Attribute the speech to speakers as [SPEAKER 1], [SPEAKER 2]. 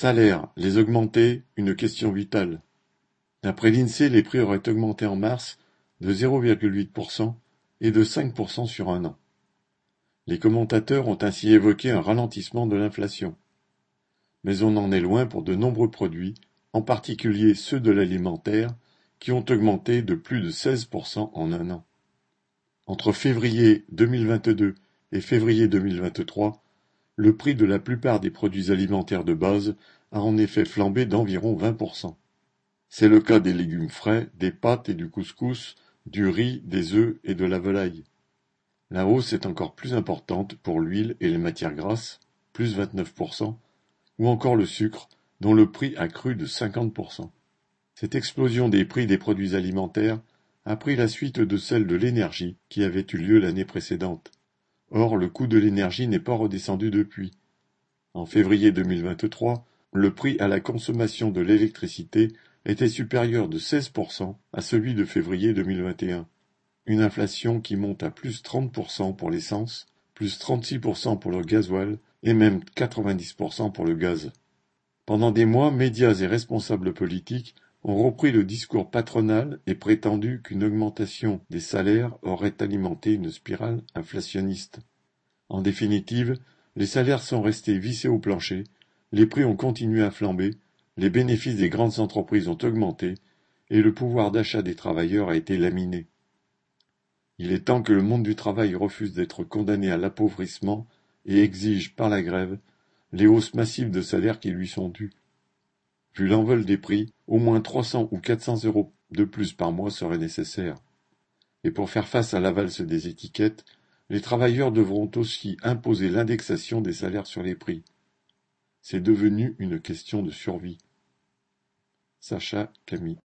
[SPEAKER 1] Salaires, les augmenter, une question vitale. D'après l'Insee, les prix auraient augmenté en mars de 0,8% et de 5% sur un an. Les commentateurs ont ainsi évoqué un ralentissement de l'inflation. Mais on en est loin pour de nombreux produits, en particulier ceux de l'alimentaire, qui ont augmenté de plus de 16% en un an. Entre février 2022 et février 2023, le prix de la plupart des produits alimentaires de base a en effet flambé d'environ 20%. C'est le cas des légumes frais, des pâtes et du couscous, du riz, des œufs et de la volaille. La hausse est encore plus importante pour l'huile et les matières grasses, plus 29%, ou encore le sucre, dont le prix a cru de 50%. Cette explosion des prix des produits alimentaires a pris la suite de celle de l'énergie qui avait eu lieu l'année précédente. Or, le coût de l'énergie n'est pas redescendu depuis. En février 2023, le prix à la consommation de l'électricité était supérieur de 16% à celui de février 2021. Une inflation qui monte à plus 30% pour l'essence, plus 36% pour le gasoil et même 90% pour le gaz. Pendant des mois, médias et responsables politiques ont repris le discours patronal et prétendu qu'une augmentation des salaires aurait alimenté une spirale inflationniste. En définitive, les salaires sont restés vissés au plancher, les prix ont continué à flamber, les bénéfices des grandes entreprises ont augmenté et le pouvoir d'achat des travailleurs a été laminé. Il est temps que le monde du travail refuse d'être condamné à l'appauvrissement et exige, par la grève, les hausses massives de salaires qui lui sont dues. Vu l'envol des prix, au moins 300 ou 400 euros de plus par mois seraient nécessaires. Et pour faire face à la valse des étiquettes, les travailleurs devront aussi imposer l'indexation des salaires sur les prix. C'est devenu une question de survie. Sacha Camille